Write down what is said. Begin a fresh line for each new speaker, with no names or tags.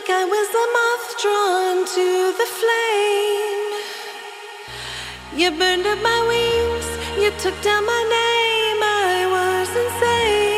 like I was a moth drawn to the flame. You burned up my wings, you took down my name. I was insane.